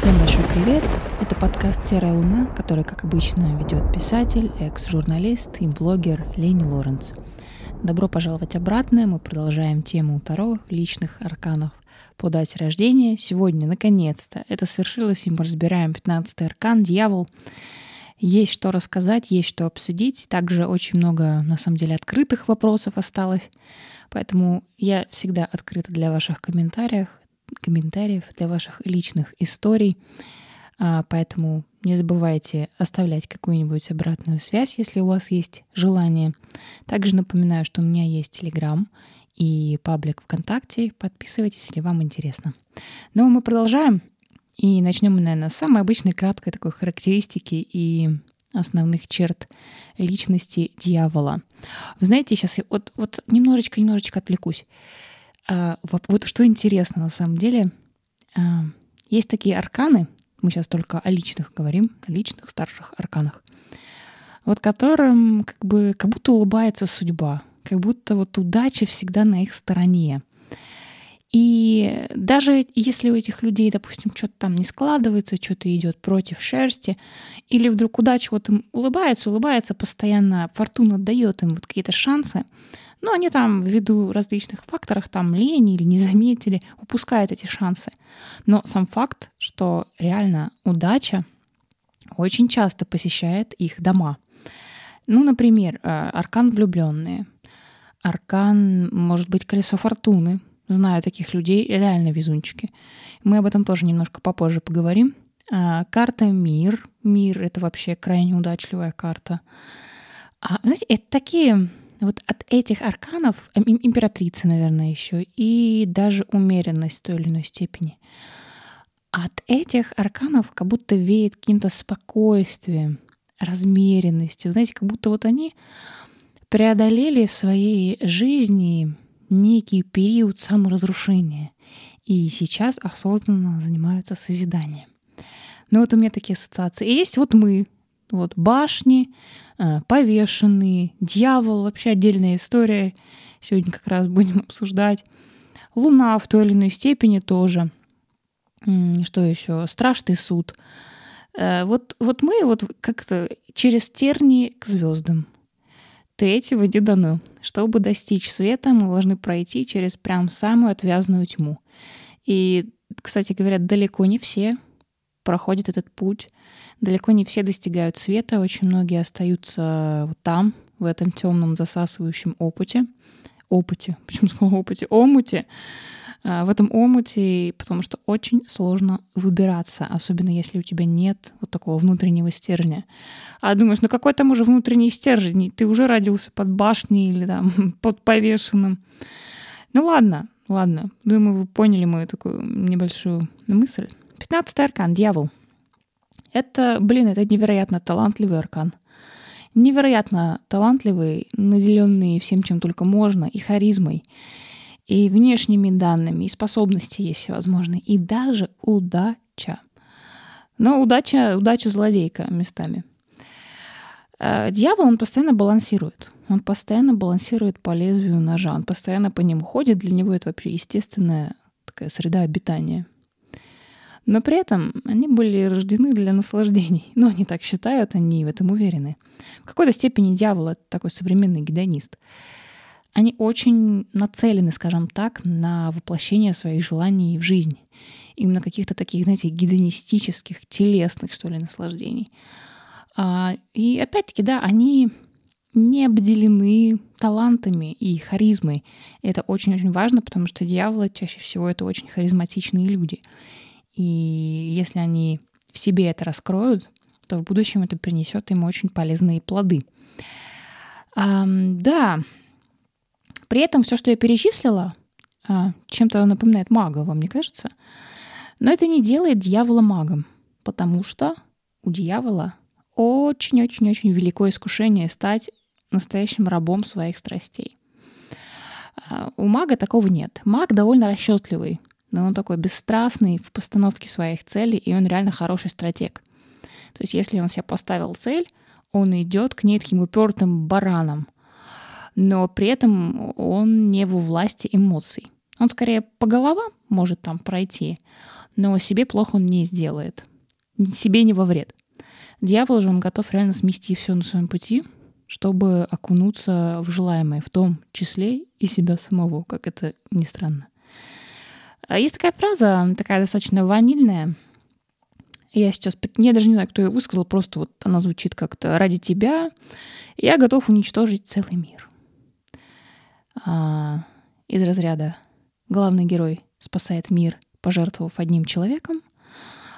Всем большой привет! Это подкаст «Серая луна», который, как обычно, ведет писатель, экс-журналист и блогер Лени Лоренц. Добро пожаловать обратно. Мы продолжаем тему Таро, личных арканов по дате рождения. Сегодня, наконец-то, это свершилось, и мы разбираем 15-й аркан «Дьявол». Есть что рассказать, есть что обсудить. Также очень много, на самом деле, открытых вопросов осталось. Поэтому я всегда открыта для ваших комментариев комментариев, для ваших личных историй. А, поэтому не забывайте оставлять какую-нибудь обратную связь, если у вас есть желание. Также напоминаю, что у меня есть Телеграм и паблик ВКонтакте. Подписывайтесь, если вам интересно. Ну, мы продолжаем. И начнем наверное, с самой обычной краткой такой характеристики и основных черт личности дьявола. Вы знаете, сейчас я вот, вот немножечко-немножечко отвлекусь. А, вот что интересно на самом деле, а, есть такие арканы, мы сейчас только о личных говорим, о личных старших арканах, вот которым как бы как будто улыбается судьба, как будто вот удача всегда на их стороне. И даже если у этих людей, допустим, что-то там не складывается, что-то идет против шерсти, или вдруг удача вот им улыбается, улыбается постоянно, фортуна дает им вот какие-то шансы, но они там ввиду различных факторов, там лени или не заметили, упускают эти шансы. Но сам факт, что реально удача очень часто посещает их дома. Ну, например, э, аркан влюбленные. Аркан, может быть, колесо фортуны. Знаю таких людей, реально везунчики. Мы об этом тоже немножко попозже поговорим. А, карта мир. Мир — это вообще крайне удачливая карта. А, знаете, это такие вот от этих арканов, императрицы, наверное, еще, и даже умеренность в той или иной степени, от этих арканов как будто веет каким-то спокойствием, размеренностью. Знаете, как будто вот они преодолели в своей жизни некий период саморазрушения и сейчас осознанно занимаются созиданием. Ну вот у меня такие ассоциации. И есть вот мы, вот башни, э, повешенные, дьявол, вообще отдельная история. Сегодня как раз будем обсуждать. Луна в той или иной степени тоже. Что еще? Страшный суд. Э, вот, вот мы вот как-то через терни к звездам. Третьего не дано. Чтобы достичь света, мы должны пройти через прям самую отвязную тьму. И, кстати говоря, далеко не все проходят этот путь. Далеко не все достигают света, очень многие остаются там, в этом темном засасывающем опыте. Опыте, почему сказала опыте? Омуте. А, в этом омуте, потому что очень сложно выбираться, особенно если у тебя нет вот такого внутреннего стержня. А думаешь, ну какой там уже внутренний стержень? Ты уже родился под башней или там под повешенным. Ну ладно, ладно. Думаю, вы поняли мою такую небольшую мысль. Пятнадцатый аркан, дьявол. Это, блин, это невероятно талантливый аркан. Невероятно талантливый, наделенный всем, чем только можно, и харизмой, и внешними данными, и способности есть всевозможные, и даже удача. Но удача, удача злодейка местами. Э, дьявол, он постоянно балансирует. Он постоянно балансирует по лезвию ножа. Он постоянно по нему ходит. Для него это вообще естественная такая среда обитания. Но при этом они были рождены для наслаждений. Ну, они так считают, они в этом уверены. В какой-то степени дьявол — это такой современный гедонист. Они очень нацелены, скажем так, на воплощение своих желаний в жизнь. Именно каких-то таких, знаете, гедонистических, телесных, что ли, наслаждений. А, и опять-таки, да, они не обделены талантами и харизмой. И это очень-очень важно, потому что дьяволы чаще всего это очень харизматичные люди. И если они в себе это раскроют, то в будущем это принесет им очень полезные плоды. А, да, при этом все, что я перечислила, а, чем-то напоминает мага, вам не кажется? Но это не делает дьявола магом, потому что у дьявола очень-очень-очень великое искушение стать настоящим рабом своих страстей. А, у мага такого нет. Маг довольно расчетливый но он такой бесстрастный в постановке своих целей, и он реально хороший стратег. То есть если он себе поставил цель, он идет к ней таким упертым бараном, но при этом он не во власти эмоций. Он скорее по головам может там пройти, но себе плохо он не сделает. Себе не во вред. Дьявол же, он готов реально смести все на своем пути, чтобы окунуться в желаемое, в том числе и себя самого, как это ни странно. А есть такая фраза, такая достаточно ванильная. Я сейчас, я даже не знаю, кто ее высказал, просто вот она звучит как-то «ради тебя я готов уничтожить целый мир». А, из разряда главный герой спасает мир, пожертвовав одним человеком,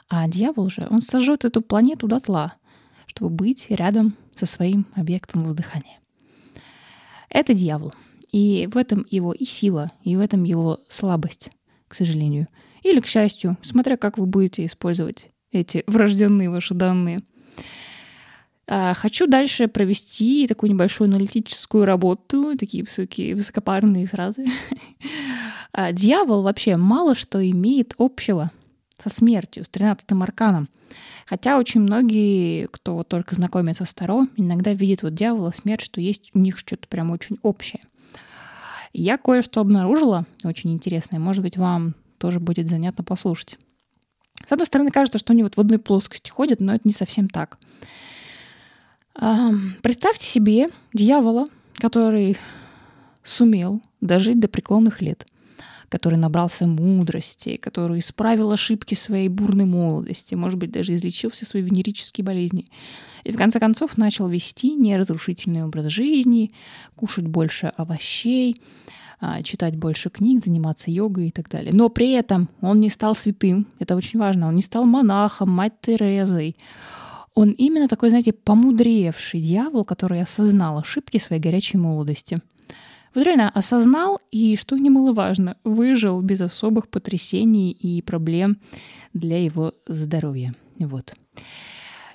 а дьявол же, он сожжет эту планету дотла, чтобы быть рядом со своим объектом воздыхания. Это дьявол. И в этом его и сила, и в этом его слабость, к сожалению. Или к счастью, смотря как вы будете использовать эти врожденные ваши данные. А, хочу дальше провести такую небольшую аналитическую работу, такие высокие, высокопарные фразы. А, дьявол вообще мало что имеет общего со смертью, с 13-м арканом. Хотя очень многие, кто только знакомится с Таро, иногда видят вот дьявола, смерть, что есть у них что-то прям очень общее. Я кое-что обнаружила, очень интересное. Может быть, вам тоже будет занятно послушать. С одной стороны, кажется, что они вот в одной плоскости ходят, но это не совсем так. Представьте себе дьявола, который сумел дожить до преклонных лет, который набрался мудрости, который исправил ошибки своей бурной молодости, может быть, даже излечил все свои венерические болезни. И в конце концов начал вести неразрушительный образ жизни, кушать больше овощей, а, читать больше книг, заниматься йогой и так далее. Но при этом он не стал святым, это очень важно, он не стал монахом, мать Терезой, он именно такой, знаете, помудревший дьявол, который осознал ошибки своей горячей молодости. Вот реально осознал и, что немаловажно, выжил без особых потрясений и проблем для его здоровья. Вот.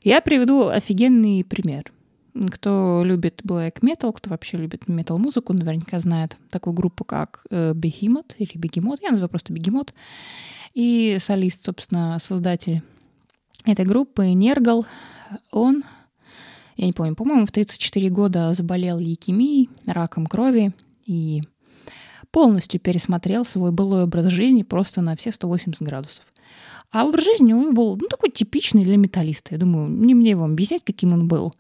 Я приведу офигенный пример. Кто любит black metal, кто вообще любит metal музыку наверняка знает такую группу, как э, Behemoth или Бегемот. Я называю просто Бегемот. И солист, собственно, создатель этой группы Нергал, он, я не помню, по-моему, в 34 года заболел лейкемией, раком крови и полностью пересмотрел свой былой образ жизни просто на все 180 градусов. А образ жизни у него был ну, такой типичный для металлиста. Я думаю, не мне вам объяснять, каким он был.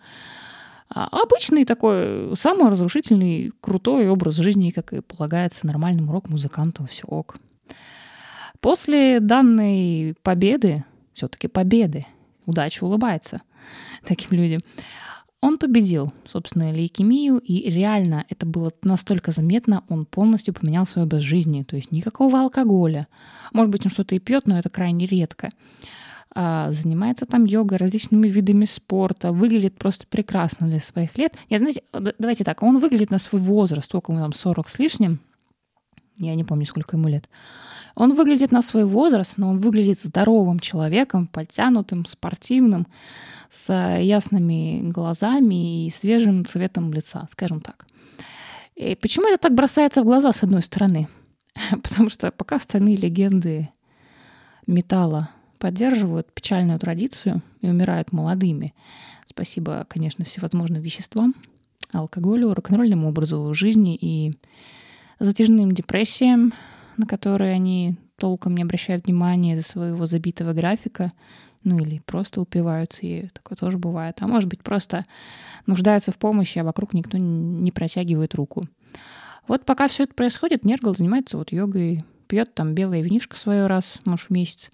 А обычный такой, самый разрушительный, крутой образ жизни, как и полагается нормальному рок-музыканту, все ок. После данной победы все-таки победы. Удача улыбается таким людям. Он победил, собственно, лейкемию, и реально это было настолько заметно, он полностью поменял свой образ жизни, то есть никакого алкоголя. Может быть, он что-то и пьет, но это крайне редко. А, занимается там йогой, различными видами спорта, выглядит просто прекрасно для своих лет. Нет, знаете, давайте так, он выглядит на свой возраст, сколько ему там, 40 с лишним, я не помню, сколько ему лет. Он выглядит на свой возраст, но он выглядит здоровым человеком, подтянутым, спортивным, с ясными глазами и свежим цветом лица, скажем так. И почему это так бросается в глаза, с одной стороны? Потому что пока остальные легенды металла поддерживают печальную традицию и умирают молодыми, спасибо, конечно, всевозможным веществам, алкоголю, рок-н-ролльному образу жизни и затяжным депрессиям, на которые они толком не обращают внимания из-за своего забитого графика, ну или просто упиваются ею, такое тоже бывает. А может быть, просто нуждаются в помощи, а вокруг никто не протягивает руку. Вот пока все это происходит, Нергал занимается вот йогой, пьет там белое винишко свое раз, может, в месяц.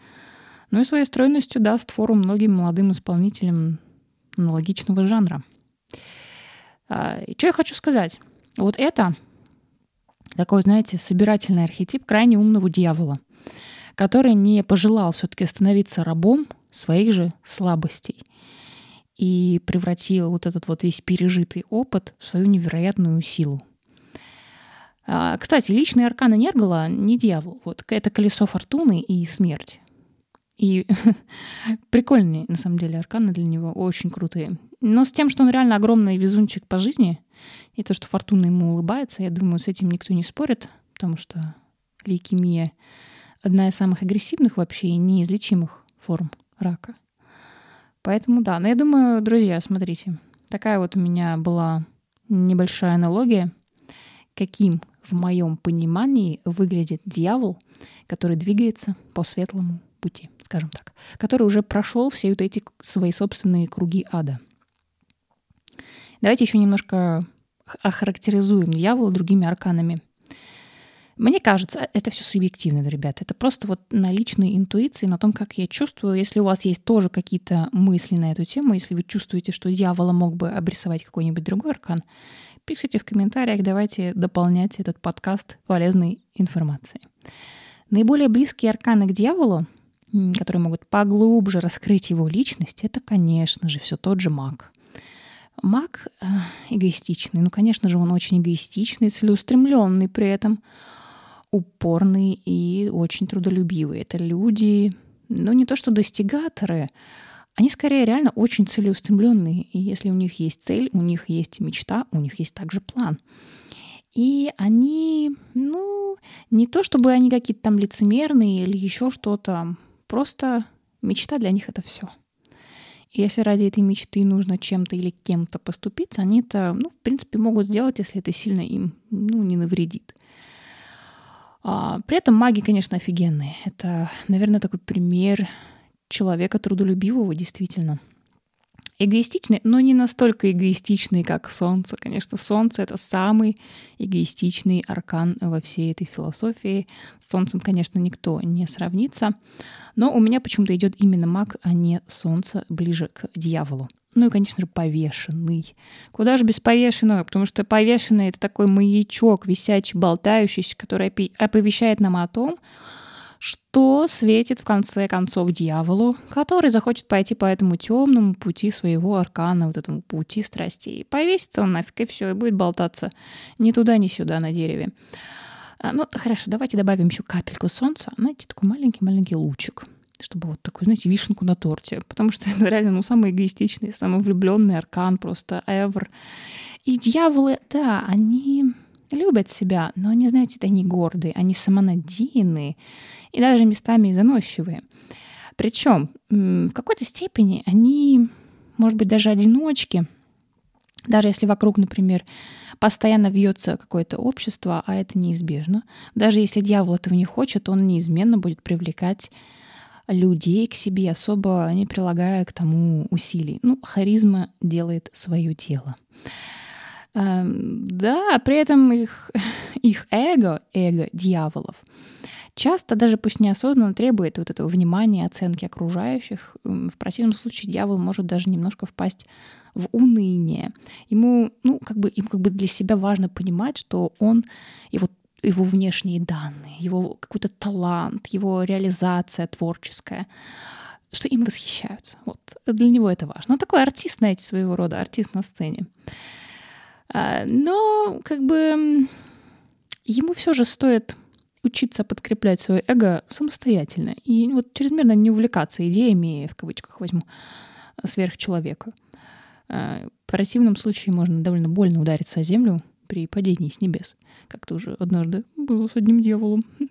Ну и своей стройностью даст фору многим молодым исполнителям аналогичного жанра. А, и что я хочу сказать? Вот это такой, знаете, собирательный архетип крайне умного дьявола, который не пожелал все-таки становиться рабом своих же слабостей и превратил вот этот вот весь пережитый опыт в свою невероятную силу. А, кстати, личный аркан Нергала не дьявол. Вот это колесо фортуны и смерть. И прикольные, на самом деле, арканы для него очень крутые. Но с тем, что он реально огромный везунчик по жизни, и то, что фортуна ему улыбается, я думаю, с этим никто не спорит, потому что лейкемия одна из самых агрессивных вообще и неизлечимых форм рака. Поэтому да, но я думаю, друзья, смотрите, такая вот у меня была небольшая аналогия, каким в моем понимании выглядит дьявол, который двигается по светлому пути. скажем так, который уже прошел все вот эти свои собственные круги ада. Давайте еще немножко охарактеризуем дьявола другими арканами. Мне кажется, это все субъективно, ребята. Это просто вот на личной интуиции, на том, как я чувствую. Если у вас есть тоже какие-то мысли на эту тему, если вы чувствуете, что дьявола мог бы обрисовать какой-нибудь другой аркан, пишите в комментариях, давайте дополнять этот подкаст полезной информацией. Наиболее близкие арканы к дьяволу, которые могут поглубже раскрыть его личность, это, конечно же, все тот же маг. Маг э, эгоистичный. Ну, конечно же, он очень эгоистичный, целеустремленный при этом, упорный и очень трудолюбивый. Это люди, ну, не то что достигаторы, они скорее реально очень целеустремленные. И если у них есть цель, у них есть мечта, у них есть также план. И они, ну, не то чтобы они какие-то там лицемерные или еще что-то, просто мечта для них это все. Если ради этой мечты нужно чем-то или кем-то поступиться, они это, ну, в принципе, могут сделать, если это сильно им, ну, не навредит. А, при этом маги, конечно, офигенные. Это, наверное, такой пример человека трудолюбивого, действительно. Эгоистичный, но не настолько эгоистичный, как Солнце. Конечно, Солнце — это самый эгоистичный аркан во всей этой философии. С Солнцем, конечно, никто не сравнится. Но у меня почему-то идет именно маг, а не Солнце ближе к дьяволу. Ну и, конечно же, повешенный. Куда же без повешенного? Потому что повешенный — это такой маячок, висячий, болтающийся, который оповещает нам о том, что светит в конце концов дьяволу, который захочет пойти по этому темному пути своего аркана, вот этому пути страстей. Повесится он нафиг, и все, и будет болтаться ни туда, ни сюда на дереве. А, ну, хорошо, давайте добавим еще капельку солнца. Знаете, такой маленький-маленький лучик чтобы вот такой, знаете, вишенку на торте. Потому что это реально, ну, самый эгоистичный, самый влюбленный аркан просто ever. И дьяволы, да, они любят себя, но они, знаете, это они гордые, они самонадеянные и даже местами заносчивые. Причем в какой-то степени они, может быть, даже одиночки, даже если вокруг, например, постоянно вьется какое-то общество, а это неизбежно, даже если дьявол этого не хочет, он неизменно будет привлекать людей к себе, особо не прилагая к тому усилий. Ну, харизма делает свое дело. Эм, да, при этом их, их эго, эго дьяволов, часто даже пусть неосознанно требует вот этого внимания, оценки окружающих. В противном случае дьявол может даже немножко впасть в уныние. Ему, ну, как бы, им как бы для себя важно понимать, что он, его, его внешние данные, его какой-то талант, его реализация творческая, что им восхищаются. Вот для него это важно. Он такой артист, знаете, своего рода, артист на сцене. А, но как бы ему все же стоит учиться подкреплять свое эго самостоятельно и вот чрезмерно не увлекаться идеями, в кавычках возьму, сверхчеловека. А, в противном случае можно довольно больно удариться о землю при падении с небес. Как-то уже однажды было с одним дьяволом.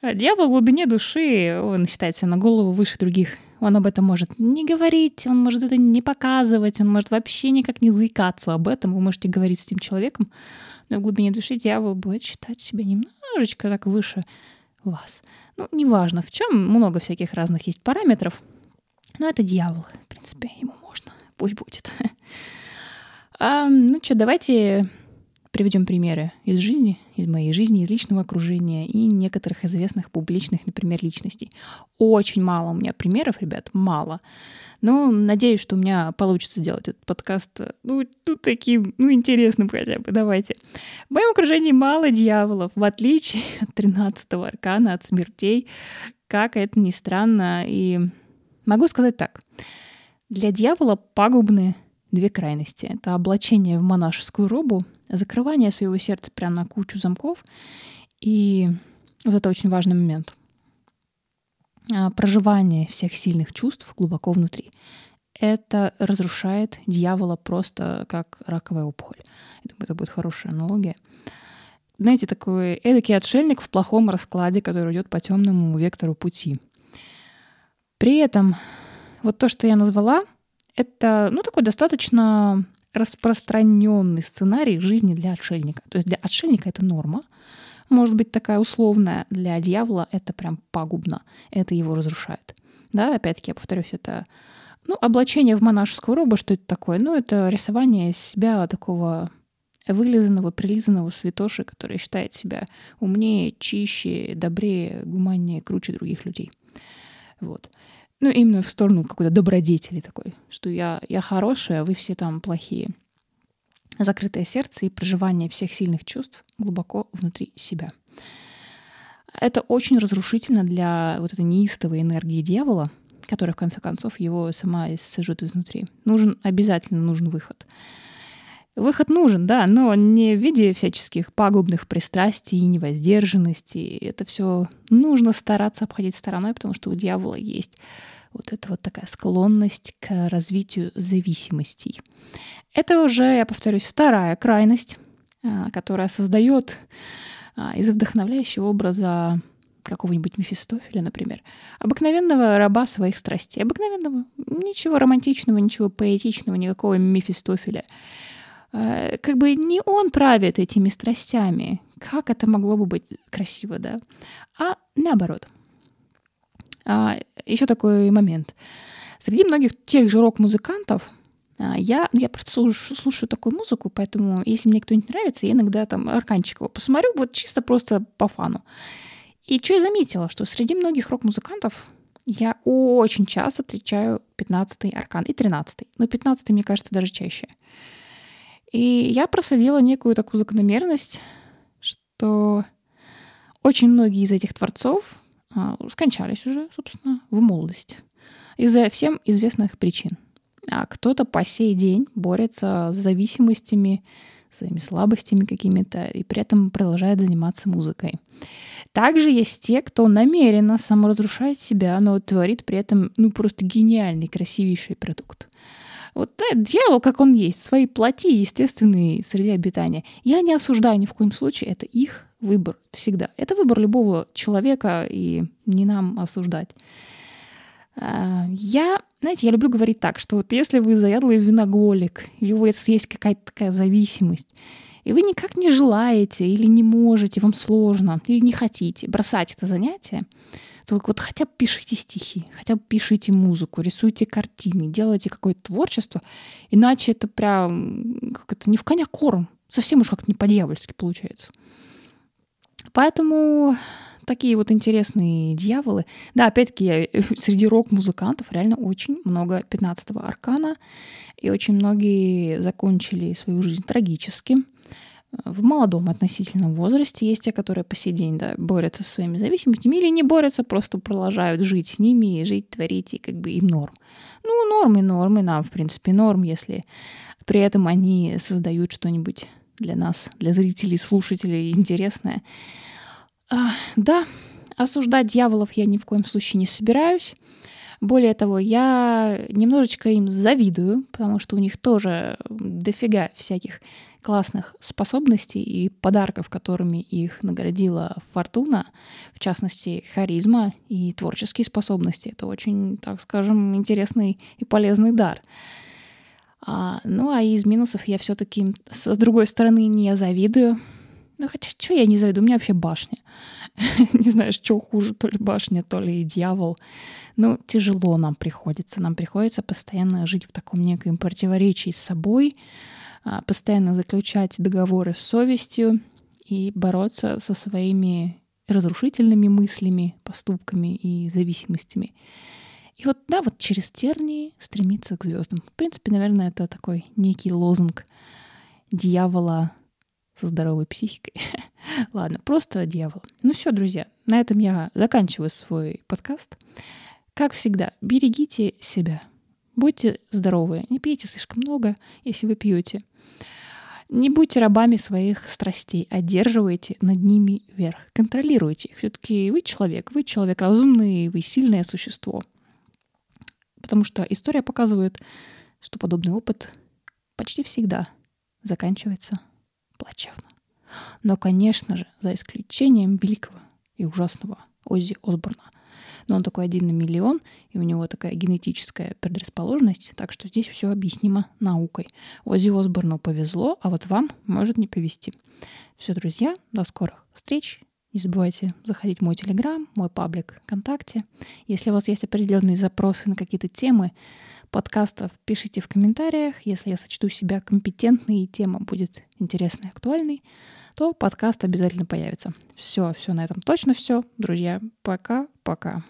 А дьявол в глубине души, он считается на голову выше других. Он об этом может не говорить, он может это не показывать, он может вообще никак не заикаться об этом. Вы можете говорить с этим человеком, но в глубине души дьявол будет считать себя немножечко так выше вас. Ну, неважно в чем, много всяких разных есть параметров, но это дьявол. В принципе, ему можно. Пусть будет. А, ну что, давайте приведем примеры из жизни, из моей жизни, из личного окружения и некоторых известных публичных, например, личностей. Очень мало у меня примеров, ребят, мало. Но надеюсь, что у меня получится сделать этот подкаст, ну, ну таким, ну, интересным хотя бы. Давайте. В моем окружении мало дьяволов, в отличие от 13-го аркана, от смертей, как это ни странно. И могу сказать так. Для дьявола пагубны две крайности. Это облачение в монашескую робу, закрывание своего сердца прямо на кучу замков. И вот это очень важный момент. А, проживание всех сильных чувств глубоко внутри. Это разрушает дьявола просто как раковая опухоль. Я думаю, это будет хорошая аналогия. Знаете, такой эдакий отшельник в плохом раскладе, который идет по темному вектору пути. При этом вот то, что я назвала, это, ну, такой достаточно распространенный сценарий жизни для отшельника. То есть для отшельника это норма, может быть такая условная, для дьявола это прям пагубно, это его разрушает. Да, опять-таки, я повторюсь, это ну, облачение в монашескую робу, что это такое? Ну, это рисование себя такого вылизанного, прилизанного святоши, который считает себя умнее, чище, добрее, гуманнее, круче других людей. Вот. Ну, именно в сторону какой-то добродетели такой, что я, я хорошая, а вы все там плохие. Закрытое сердце и проживание всех сильных чувств глубоко внутри себя. Это очень разрушительно для вот этой неистовой энергии дьявола, которая, в конце концов, его сама сожжет изнутри. Нужен, обязательно нужен выход. Выход нужен, да, но не в виде всяческих пагубных пристрастий и невоздержанности. Это все нужно стараться обходить стороной, потому что у дьявола есть вот эта вот такая склонность к развитию зависимостей. Это уже, я повторюсь, вторая крайность, а, которая создает а, из вдохновляющего образа какого-нибудь Мефистофеля, например, обыкновенного раба своих страстей, обыкновенного, ничего романтичного, ничего поэтичного, никакого Мефистофеля. Э, как бы не он правит этими страстями, как это могло бы быть красиво, да, а наоборот. А, еще такой момент. Среди многих тех же рок-музыкантов а, я, ну, я просто слушаю, слушаю такую музыку, поэтому если мне кто-нибудь нравится, я иногда там Арканчикова посмотрю, вот чисто просто по фану. И что я заметила, что среди многих рок-музыкантов я очень часто встречаю 15-й аркан и 13-й. Но 15-й, мне кажется, даже чаще. И я просадила некую такую закономерность, что очень многие из этих творцов а, скончались уже, собственно, в молодости из-за всем известных причин. А кто-то по сей день борется с зависимостями, своими слабостями какими-то, и при этом продолжает заниматься музыкой. Также есть те, кто намеренно саморазрушает себя, но творит при этом ну, просто гениальный, красивейший продукт. Вот да, дьявол, как он есть, свои плоти естественные среди обитания. Я не осуждаю ни в коем случае, это их выбор всегда. Это выбор любого человека, и не нам осуждать. А, я, знаете, я люблю говорить так, что вот если вы заядлый виноголик, или у вас есть какая-то такая зависимость, и вы никак не желаете или не можете, вам сложно, или не хотите бросать это занятие, то вот хотя бы пишите стихи, хотя бы пишите музыку, рисуйте картины, делайте какое-то творчество, иначе это прям как это не в коня корм, совсем уж как-то не по-дьявольски получается. Поэтому такие вот интересные дьяволы. Да, опять-таки, среди рок-музыкантов реально очень много 15-го аркана, и очень многие закончили свою жизнь трагически в молодом относительно возрасте. Есть те, которые по сей день да, борются со своими зависимостями или не борются, просто продолжают жить с ними и жить, творить, и как бы им норм. Ну, нормы, нормы, нам, в принципе, норм, если при этом они создают что-нибудь для нас, для зрителей, слушателей интересное. А, да, осуждать дьяволов я ни в коем случае не собираюсь. Более того, я немножечко им завидую, потому что у них тоже дофига всяких классных способностей и подарков, которыми их наградила Фортуна, в частности, харизма и творческие способности. Это очень, так скажем, интересный и полезный дар. А, ну а из минусов я все-таки, с другой стороны, не завидую. Ну хотя, что я не завидую? У меня вообще башня. не знаю, что хуже, то ли башня, то ли дьявол. Ну, тяжело нам приходится. Нам приходится постоянно жить в таком неком противоречии с собой, постоянно заключать договоры с совестью и бороться со своими разрушительными мыслями, поступками и зависимостями. И вот, да, вот через тернии стремиться к звездам. В принципе, наверное, это такой некий лозунг дьявола со здоровой психикой. Ладно, просто дьявол. Ну все, друзья, на этом я заканчиваю свой подкаст. Как всегда, берегите себя. Будьте здоровы, не пейте слишком много, если вы пьете. Не будьте рабами своих страстей, одерживайте над ними верх, контролируйте их. Все-таки вы человек, вы человек разумный, вы сильное существо. Потому что история показывает, что подобный опыт почти всегда заканчивается плачевно. Но, конечно же, за исключением великого и ужасного Оззи Осборна — но он такой один на миллион, и у него такая генетическая предрасположенность, так что здесь все объяснимо наукой. Ози Осборну повезло, а вот вам может не повезти. Все, друзья, до скорых встреч, Не забывайте заходить в мой Телеграм, мой паблик ВКонтакте. Если у вас есть определенные запросы на какие-то темы подкастов, пишите в комментариях. Если я сочту себя компетентной и тема будет интересной, актуальной, то подкаст обязательно появится. Все, все на этом точно все. Друзья, пока-пока.